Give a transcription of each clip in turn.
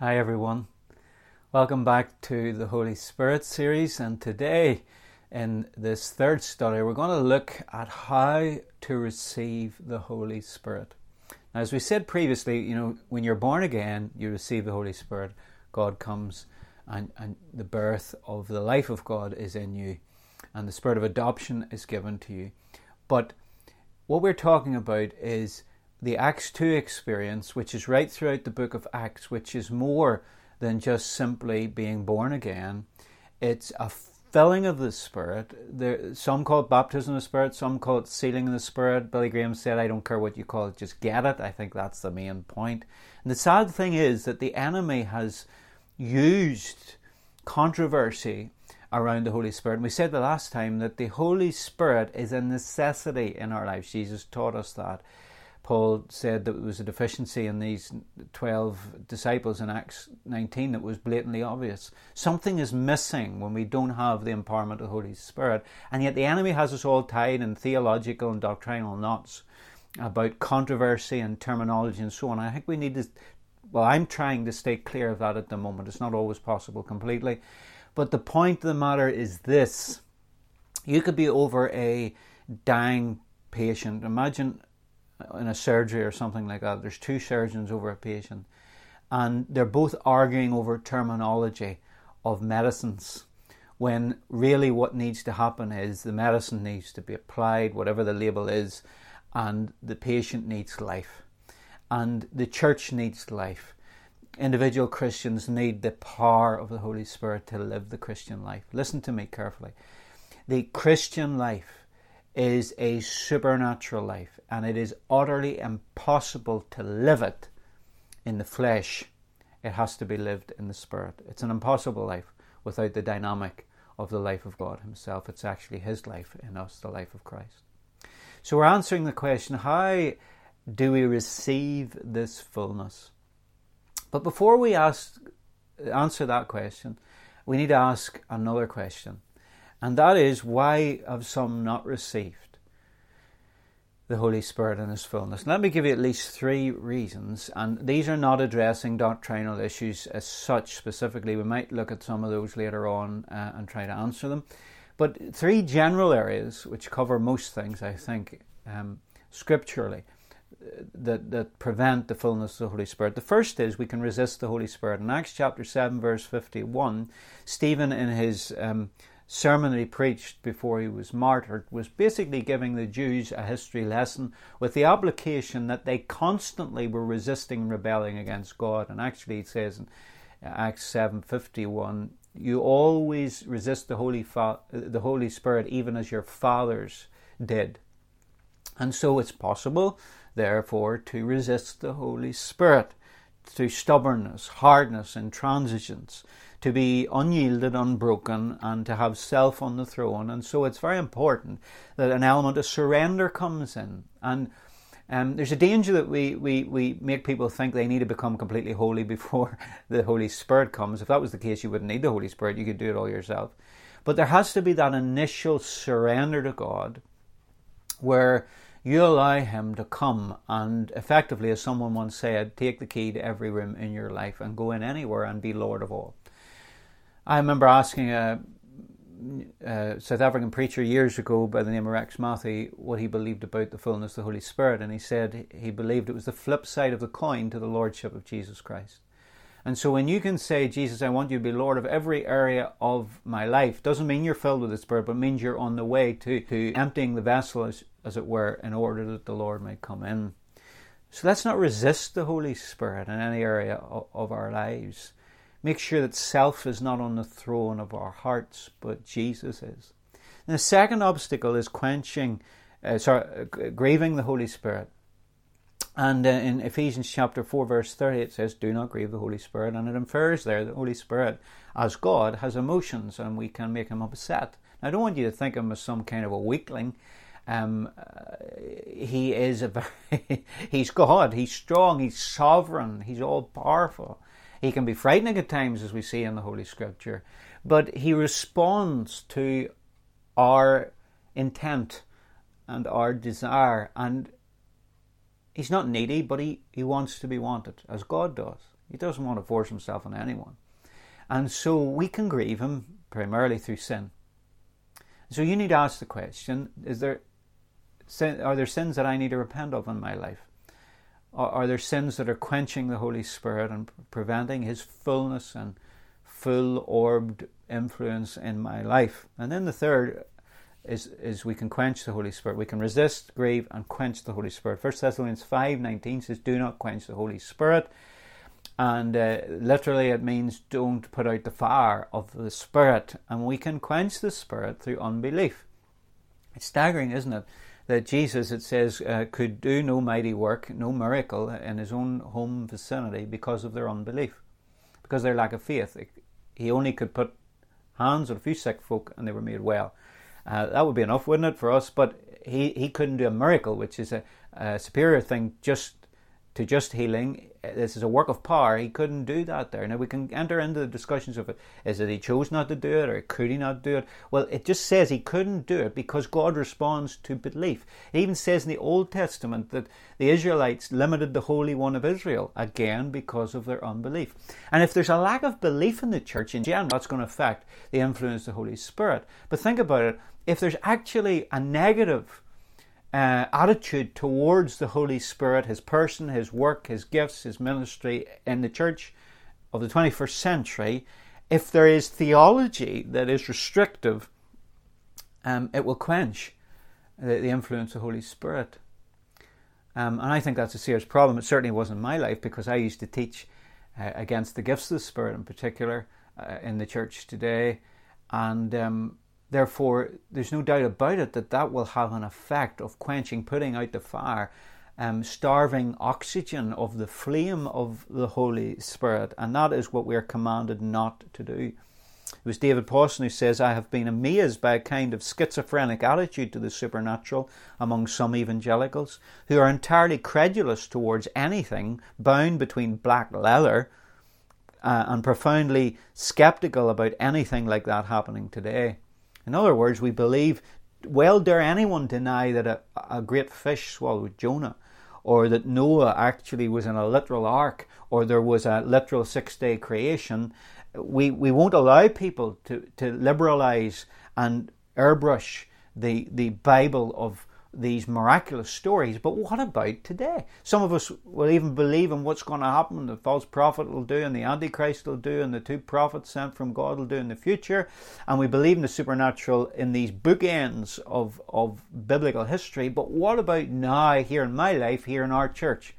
Hi, everyone. Welcome back to the Holy Spirit series. And today, in this third study, we're going to look at how to receive the Holy Spirit. Now, as we said previously, you know, when you're born again, you receive the Holy Spirit. God comes, and, and the birth of the life of God is in you, and the spirit of adoption is given to you. But what we're talking about is the Acts 2 experience, which is right throughout the book of Acts, which is more than just simply being born again. It's a filling of the Spirit. There, some call it baptism of the Spirit, some call it sealing of the Spirit. Billy Graham said, I don't care what you call it, just get it. I think that's the main point. And the sad thing is that the enemy has used controversy around the Holy Spirit. And we said the last time that the Holy Spirit is a necessity in our lives. Jesus taught us that. Paul said that there was a deficiency in these 12 disciples in Acts 19 that was blatantly obvious. Something is missing when we don't have the empowerment of the Holy Spirit. And yet the enemy has us all tied in theological and doctrinal knots about controversy and terminology and so on. I think we need to, well, I'm trying to stay clear of that at the moment. It's not always possible completely. But the point of the matter is this you could be over a dying patient. Imagine in a surgery or something like that, there's two surgeons over a patient, and they're both arguing over terminology of medicines. When really what needs to happen is the medicine needs to be applied, whatever the label is, and the patient needs life. And the church needs life. Individual Christians need the power of the Holy Spirit to live the Christian life. Listen to me carefully. The Christian life is a supernatural life, and it is utterly impossible to live it in the flesh. It has to be lived in the spirit. It's an impossible life without the dynamic of the life of God Himself. It's actually His life in us, the life of Christ. So we're answering the question how do we receive this fullness? But before we ask, answer that question, we need to ask another question and that is why have some not received the Holy Spirit in His fullness? Let me give you at least three reasons, and these are not addressing doctrinal issues as such specifically. We might look at some of those later on uh, and try to answer them. But three general areas which cover most things, I think, um, scripturally, that, that prevent the fullness of the Holy Spirit. The first is we can resist the Holy Spirit. In Acts chapter 7, verse 51, Stephen, in his um, sermon he preached before he was martyred was basically giving the Jews a history lesson with the application that they constantly were resisting and rebelling against God. And actually, it says in Acts seven fifty one, you always resist the Holy Fa- the Holy Spirit, even as your fathers did. And so it's possible, therefore, to resist the Holy Spirit through stubbornness, hardness, and intransigence to be unyielded, unbroken, and to have self on the throne. And so it's very important that an element of surrender comes in. And um, there's a danger that we, we, we make people think they need to become completely holy before the Holy Spirit comes. If that was the case, you wouldn't need the Holy Spirit, you could do it all yourself. But there has to be that initial surrender to God where you allow Him to come and effectively, as someone once said, take the key to every room in your life and go in anywhere and be Lord of all. I remember asking a, a, South African preacher years ago by the name of Rex Matthew what he believed about the fullness of the Holy Spirit, and he said he believed it was the flip side of the coin to the Lordship of Jesus Christ. And so when you can say, Jesus, I want you to be Lord of every area of my life, doesn't mean you're filled with the Spirit, but means you're on the way to, to emptying the vessel, as, as it were, in order that the Lord may come in. So let's not resist the Holy Spirit in any area of, of our lives. Make sure that self is not on the throne of our hearts, but Jesus is. And the second obstacle is quenching, uh, sorry, uh, grieving the Holy Spirit. And uh, in Ephesians chapter 4, verse 30, it says, Do not grieve the Holy Spirit. And it infers there the Holy Spirit, as God, has emotions and we can make him upset. Now, I don't want you to think of him as some kind of a weakling. Um, uh, he is a very, he's God, he's strong, he's sovereign, he's all powerful. He can be frightening at times, as we see in the Holy Scripture, but he responds to our intent and our desire. And he's not needy, but he, he wants to be wanted, as God does. He doesn't want to force himself on anyone. And so we can grieve him primarily through sin. So you need to ask the question: Is there are there sins that I need to repent of in my life? Are there sins that are quenching the Holy Spirit and preventing His fullness and full orbed influence in my life? And then the third is, is we can quench the Holy Spirit. We can resist, grieve, and quench the Holy Spirit. 1 Thessalonians 5.19 says, Do not quench the Holy Spirit. And uh, literally it means don't put out the fire of the Spirit. And we can quench the Spirit through unbelief. It's staggering, isn't it? That Jesus, it says, uh, could do no mighty work, no miracle in his own home vicinity because of their unbelief, because their lack of faith. He only could put hands on a few sick folk and they were made well. Uh, that would be enough, wouldn't it, for us? But he, he couldn't do a miracle, which is a, a superior thing just to just healing. This is a work of power. He couldn't do that there. Now we can enter into the discussions of it. Is it he chose not to do it or could he not do it? Well, it just says he couldn't do it because God responds to belief. It even says in the Old Testament that the Israelites limited the Holy One of Israel, again because of their unbelief. And if there's a lack of belief in the church in general, that's going to affect the influence of the Holy Spirit. But think about it. If there's actually a negative uh, attitude towards the Holy Spirit, His person, His work, His gifts, His ministry in the church of the 21st century, if there is theology that is restrictive, um, it will quench the, the, influence of the Holy Spirit. Um, and I think that's a serious problem. It certainly was in my life because I used to teach uh, against the gifts of the Spirit in particular uh, in the church today. And um, Therefore, there's no doubt about it that that will have an effect of quenching, putting out the fire, um, starving oxygen of the flame of the Holy Spirit. And that is what we are commanded not to do. It was David Pawson who says, I have been amazed by a kind of schizophrenic attitude to the supernatural among some evangelicals who are entirely credulous towards anything bound between black leather uh, and profoundly skeptical about anything like that happening today. In other words, we believe, well, dare anyone deny that a, a great fish swallowed Jonah, or that Noah actually was in a literal ark, or there was a literal six day creation. We, we won't allow people to, to liberalize and airbrush the, the Bible of these miraculous stories, but what about today? Some of us will even believe in what's going to happen, the false prophet will do, and the Antichrist will do, and the two prophets sent from God will do in the future. And we believe in the supernatural in these bookends of, of biblical history. But what about now, here in my life, here in our church?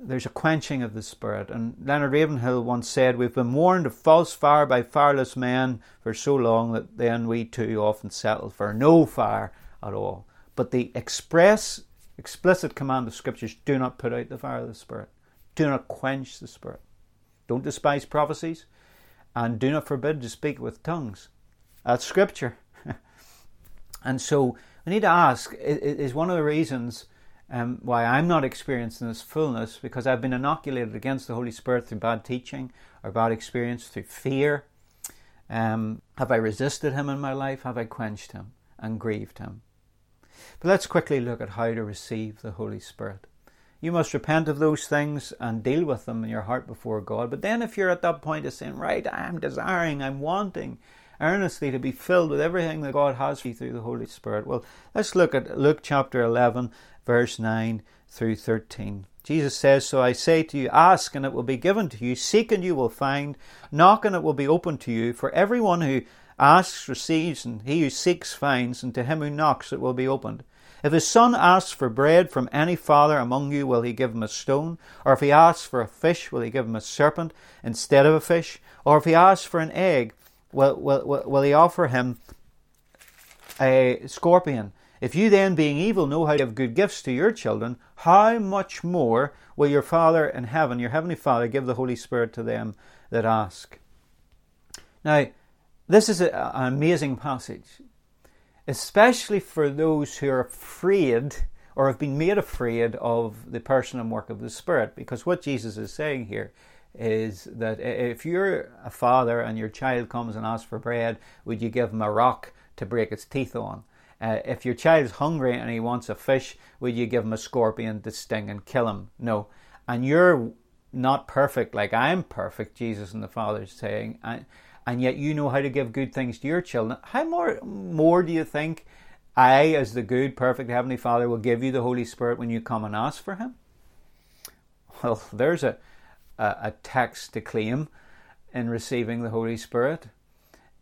There's a quenching of the spirit. And Leonard Ravenhill once said, We've been warned of false fire by fireless men for so long that then we too often settle for no fire at all. But the express, explicit command of Scriptures do not put out the fire of the Spirit, do not quench the Spirit. Don't despise prophecies, and do not forbid to speak with tongues. That's Scripture. and so we need to ask is one of the reasons um, why I'm not experiencing this fullness because I've been inoculated against the Holy Spirit through bad teaching or bad experience, through fear. Um, have I resisted Him in my life? Have I quenched Him and grieved Him? But let's quickly look at how to receive the Holy Spirit. You must repent of those things and deal with them in your heart before God. But then, if you're at that point of saying, Right, I'm desiring, I'm wanting earnestly to be filled with everything that God has for you through the Holy Spirit, well, let's look at Luke chapter 11, verse 9 through 13. Jesus says, So I say to you, ask and it will be given to you, seek and you will find, knock and it will be opened to you. For everyone who asks receives, and he who seeks finds, and to him who knocks it will be opened. If his son asks for bread from any father among you, will he give him a stone? Or if he asks for a fish, will he give him a serpent instead of a fish? Or if he asks for an egg, will, will, will, will he offer him a scorpion? If you then, being evil, know how to give good gifts to your children, how much more will your Father in heaven, your heavenly Father, give the Holy Spirit to them that ask? Now, this is a, an amazing passage, especially for those who are afraid or have been made afraid of the person and work of the Spirit. Because what Jesus is saying here is that if you're a father and your child comes and asks for bread, would you give him a rock to break its teeth on? Uh, if your child is hungry and he wants a fish, would you give him a scorpion to sting and kill him? No. And you're not perfect like I'm perfect, Jesus and the Father is saying, and yet you know how to give good things to your children. How more, more do you think I, as the good, perfect Heavenly Father, will give you the Holy Spirit when you come and ask for Him? Well, there's a, a, a text to claim in receiving the Holy Spirit.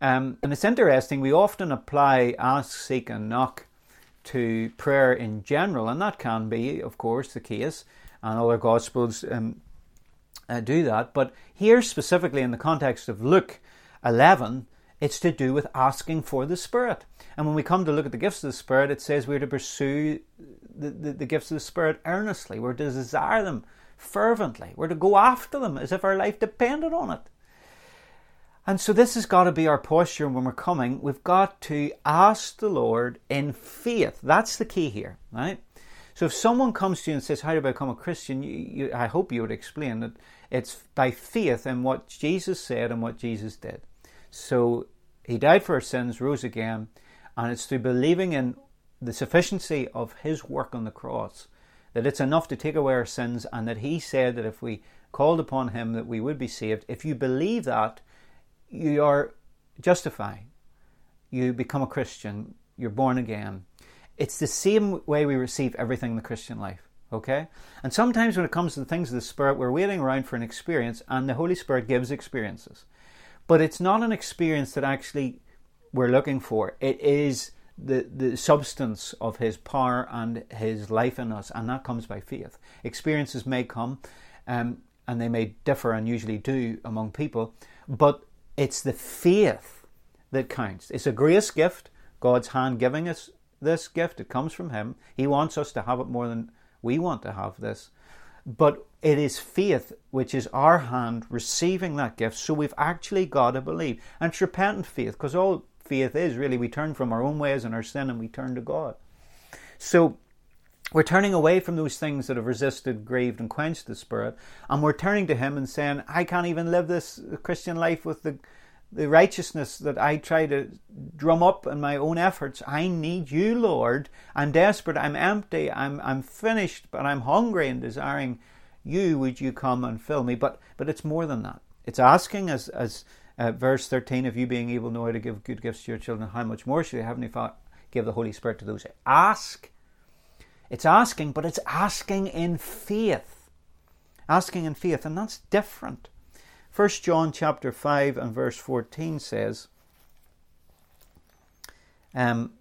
Um, and it's interesting, we often apply ask, seek, and knock to prayer in general, and that can be, of course, the case, and other Gospels um, uh, do that. But here, specifically in the context of Luke 11, it's to do with asking for the Spirit. And when we come to look at the gifts of the Spirit, it says we're to pursue the, the, the gifts of the Spirit earnestly, we're to desire them fervently, we're to go after them as if our life depended on it. And so this has got to be our posture when we're coming. We've got to ask the Lord in faith. That's the key here, right? So if someone comes to you and says, How do I become a Christian? You, you, I hope you would explain that it's by faith in what Jesus said and what Jesus did. So he died for our sins, rose again, and it's through believing in the sufficiency of his work on the cross that it's enough to take away our sins, and that he said that if we called upon him that we would be saved. If you believe that, you are justified. You become a Christian. You're born again. It's the same way we receive everything in the Christian life. Okay? And sometimes when it comes to the things of the Spirit, we're waiting around for an experience, and the Holy Spirit gives experiences. But it's not an experience that actually we're looking for. It is the, the substance of His power and His life in us, and that comes by faith. Experiences may come, um, and they may differ, and usually do among people, but it's the faith that counts. It's a grace gift, God's hand giving us this gift. It comes from Him. He wants us to have it more than we want to have this. But it is faith which is our hand receiving that gift. So we've actually got to believe. And it's repentant faith, because all faith is really we turn from our own ways and our sin and we turn to God. So we're turning away from those things that have resisted, grieved, and quenched the Spirit, and we're turning to Him and saying, I can't even live this Christian life with the, the righteousness that I try to drum up in my own efforts. I need you, Lord. I'm desperate. I'm empty. I'm, I'm finished, but I'm hungry and desiring you. Would you come and fill me? But, but it's more than that. It's asking, as, as uh, verse 13, of you being able know how to give good gifts to your children, how much more should the Heavenly Father give the Holy Spirit to those ask? It's asking, but it's asking in faith. Asking in faith, and that's different. 1 John chapter 5 and verse 14 says, um,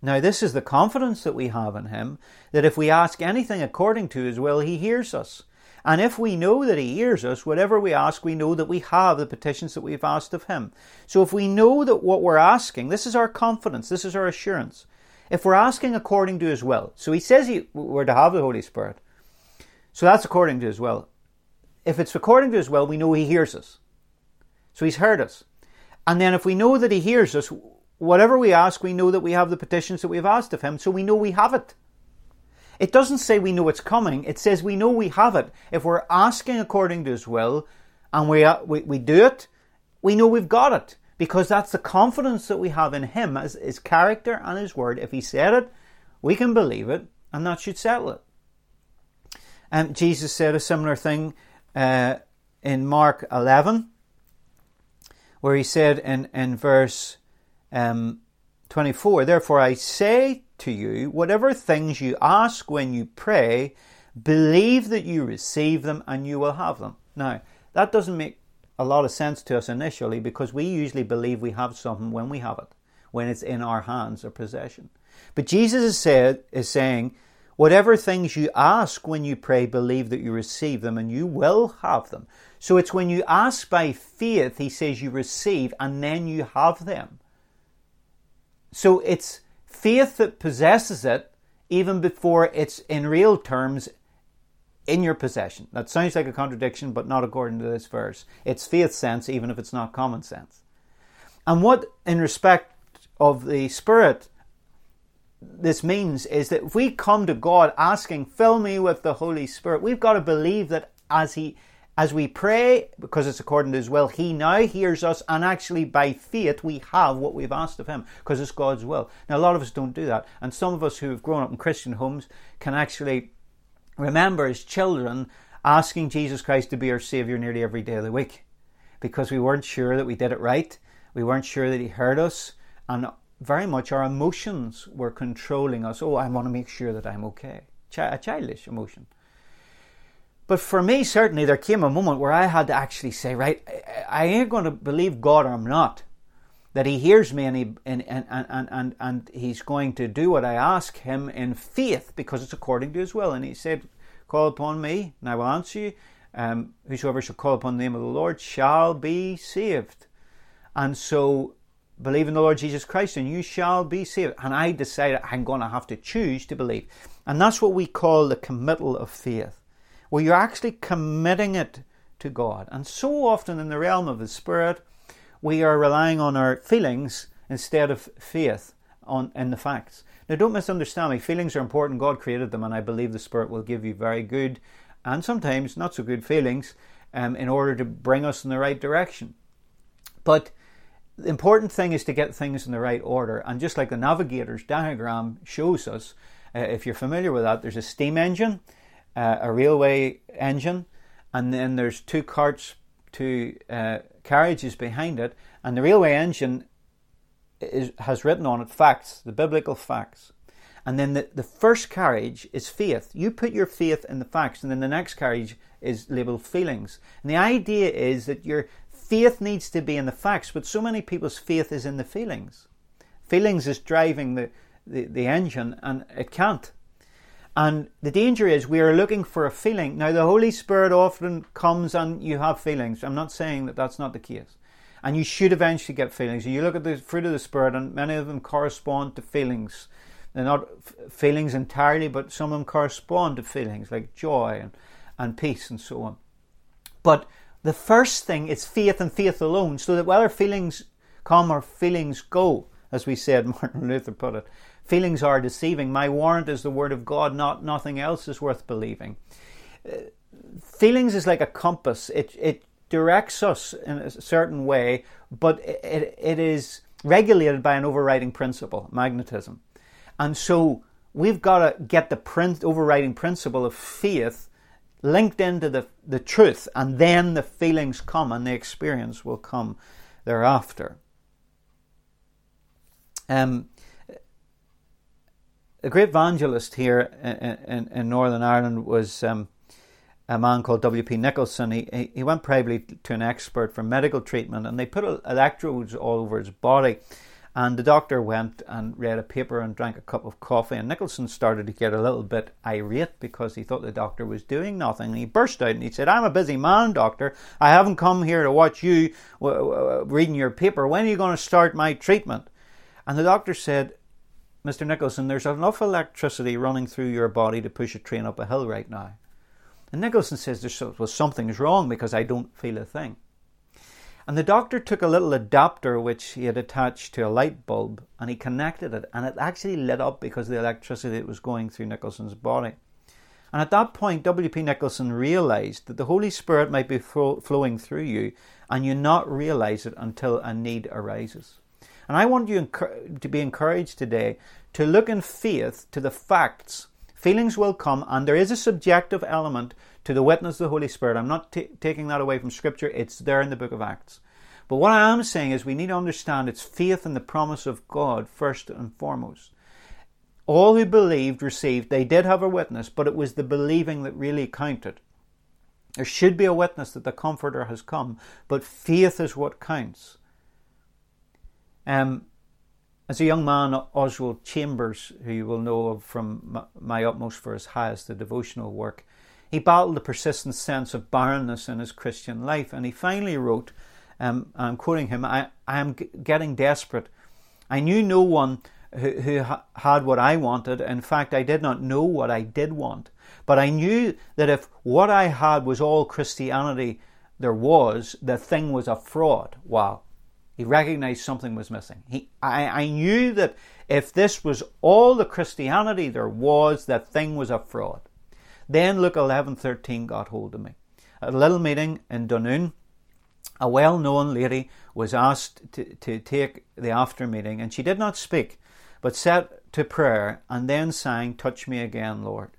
Now this is the confidence that we have in him, that if we ask anything according to his will, he hears us. And if we know that he hears us, whatever we ask, we know that we have the petitions that we've asked of him. So if we know that what we're asking, this is our confidence, this is our assurance, if we're asking according to his will, so he says he, we're to have the Holy Spirit, so that's according to his will. If it's according to his will, we know he hears us. So he's heard us. And then if we know that he hears us, whatever we ask, we know that we have the petitions that we've asked of him, so we know we have it. It doesn't say we know it's coming, it says we know we have it. If we're asking according to his will and we, we, we do it, we know we've got it because that's the confidence that we have in Him as His character and His word. If He said it, we can believe it, and that should settle it. And Jesus said a similar thing uh, in Mark 11, where He said in, in verse um, 24, Therefore I say to you, whatever things you ask when you pray, believe that you receive them and you will have them. Now, that doesn't make a lot of sense to us initially because we usually believe we have something when we have it, when it's in our hands or possession. But Jesus is, said, is saying, whatever things you ask when you pray, believe that you receive them and you will have them. So it's when you ask by faith, he says you receive and then you have them. So it's faith that possesses it even before it's in real terms in your possession. That sounds like a contradiction, but not according to this verse. It's faith sense, even if it's not common sense. And what, in respect of the Spirit, this means is that if we come to God asking, fill me with the Holy Spirit, we've got to believe that as He as we pray, because it's according to His will, He now hears us, and actually by faith we have what we've asked of Him, because it's God's will. Now, a lot of us don't do that, and some of us who have grown up in Christian homes can actually remember as children asking Jesus Christ to be our Savior nearly every day of the week because we weren't sure that we did it right. We weren't sure that He heard us. And very much our emotions were controlling us. Oh, I want to make sure that I'm okay. Ch- a childish emotion. But for me, certainly, there came a moment where I had to actually say, right, I ain't going to believe God or I'm not. That He hears me and, he, and, and, and, and, and He's going to do what I ask Him in faith because it's according to His will. And He said, Call upon me and I will answer you. Um, whosoever shall call upon the name of the Lord shall be saved. And so believe in the Lord Jesus Christ and you shall be saved. And I decided I'm going to have to choose to believe. And that's what we call the committal of faith, where you're actually committing it to God. And so often in the realm of the Spirit, we are relying on our feelings instead of faith on in the facts. Now, don't misunderstand me. Feelings are important. God created them, and I believe the Spirit will give you very good and sometimes not so good feelings um, in order to bring us in the right direction. But the important thing is to get things in the right order. And just like the navigator's diagram shows us, uh, if you're familiar with that, there's a steam engine, uh, a railway engine, and then there's two carts, two uh, carriages behind it. And the railway engine is, has written on it facts, the biblical facts. And then the, the first carriage is faith. You put your faith in the facts, and then the next carriage is labeled feelings. And the idea is that your faith needs to be in the facts, but so many people's faith is in the feelings. Feelings is driving the, the, the engine, and it can't. And the danger is we are looking for a feeling. Now, the Holy Spirit often comes and you have feelings. I'm not saying that that's not the case. And you should eventually get feelings. You look at the fruit of the Spirit, and many of them correspond to feelings. They're not feelings entirely, but some of them correspond to feelings like joy and, and peace and so on. But the first thing is faith and faith alone, so that whether feelings come or feelings go, as we said, Martin Luther put it, feelings are deceiving. My warrant is the word of God, not nothing else is worth believing. Uh, feelings is like a compass. It it directs us in a certain way, but it, it is regulated by an overriding principle, magnetism. And so we've got to get the print, overriding principle of faith linked into the, the truth, and then the feelings come and the experience will come thereafter. Um, a great evangelist here in, in, in Northern Ireland was um, a man called W.P. Nicholson. He, he went privately to an expert for medical treatment, and they put electrodes all over his body and the doctor went and read a paper and drank a cup of coffee. And Nicholson started to get a little bit irate because he thought the doctor was doing nothing. And he burst out and he said, I'm a busy man, doctor. I haven't come here to watch you w- w- reading your paper. When are you going to start my treatment? And the doctor said, Mr. Nicholson, there's enough electricity running through your body to push a train up a hill right now. And Nicholson says, well, something's wrong because I don't feel a thing. And the doctor took a little adapter which he had attached to a light bulb and he connected it, and it actually lit up because of the electricity that was going through Nicholson's body. And at that point, W.P. Nicholson realized that the Holy Spirit might be flo- flowing through you and you not realize it until a need arises. And I want you to be encouraged today to look in faith to the facts. Feelings will come, and there is a subjective element to the witness of the Holy Spirit. I'm not t- taking that away from Scripture, it's there in the book of Acts. But what I am saying is we need to understand it's faith in the promise of God first and foremost. All who believed received, they did have a witness, but it was the believing that really counted. There should be a witness that the Comforter has come, but faith is what counts. Um, as a young man, Oswald Chambers, who you will know of from My Utmost for His Highest, the devotional work, he battled a persistent sense of barrenness in his Christian life, and he finally wrote, um, I'm quoting him, I, I am g- getting desperate. I knew no one who, who ha- had what I wanted. In fact, I did not know what I did want. But I knew that if what I had was all Christianity there was, the thing was a fraud. Wow. He recognized something was missing. He, I, I knew that if this was all the Christianity there was, the thing was a fraud. Then Luke 11:13 got hold of me. At a little meeting in Dunoon, a well-known lady was asked to, to take the after meeting, and she did not speak, but set to prayer and then sang, Touch me again, Lord.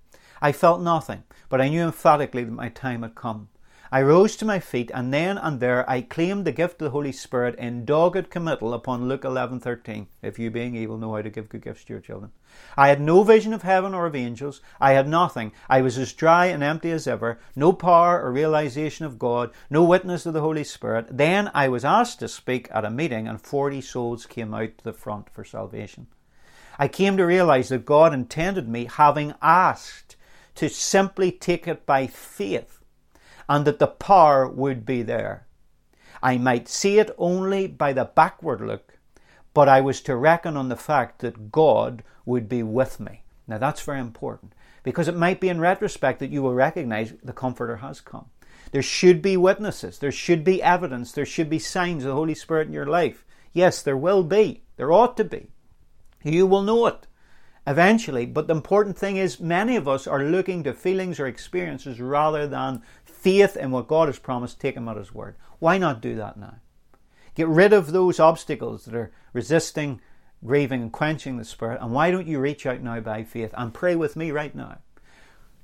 I felt nothing, but I knew emphatically that my time had come. I rose to my feet, and then and there I claimed the gift of the Holy Spirit in dogged committal upon Luke 11:13. If you, being evil, know how to give good gifts to your children. I had no vision of heaven or of angels. I had nothing. I was as dry and empty as ever. No power or realization of God. No witness of the Holy Spirit. Then I was asked to speak at a meeting, and 40 souls came out to the front for salvation. I came to realize that God intended me, having asked, to simply take it by faith and that the power would be there. I might see it only by the backward look, but I was to reckon on the fact that God would be with me. Now that's very important because it might be in retrospect that you will recognize the Comforter has come. There should be witnesses, there should be evidence, there should be signs of the Holy Spirit in your life. Yes, there will be, there ought to be. You will know it eventually, but the important thing is many of us are looking to feelings or experiences rather than faith in what God has promised, take Him at His word. Why not do that now? Get rid of those obstacles that are resisting, grieving, and quenching the Spirit. And why don't you reach out now by faith and pray with me right now?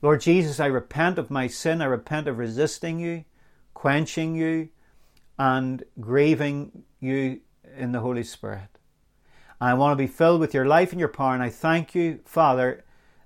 Lord Jesus, I repent of my sin. I repent of resisting you, quenching you, and grieving you in the Holy Spirit. I want to be filled with your life and your power. And I thank you, Father,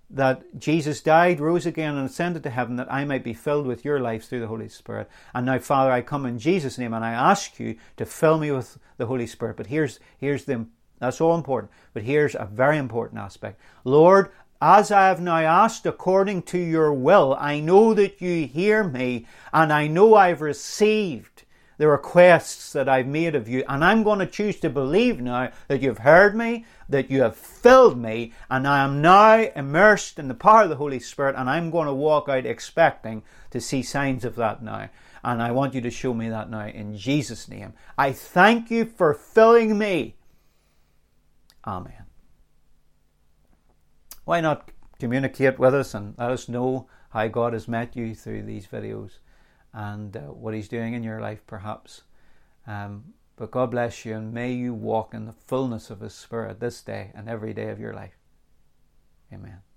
that Jesus died, rose again, and ascended to heaven that I might be filled with your life through the Holy Spirit. And now, Father, I come in Jesus' name and I ask you to fill me with the Holy Spirit. But here's, here's the, that's all important. But here's a very important aspect. Lord, as I have now asked according to your will, I know that you hear me and I know I've received the requests that I've made of you. And I'm going to choose to believe now that you've heard me, that you have filled me, and I am now immersed in the power of the Holy Spirit, and I'm going to walk out expecting to see signs of that now. And I want you to show me that now in Jesus' name. I thank you for filling me. Amen. Why not communicate with us and let us know how God has met you through these videos? And uh, what He's doing in your life, perhaps. Um, but God bless you, and may you walk in the fullness of His Spirit this day and every day of your life. Amen.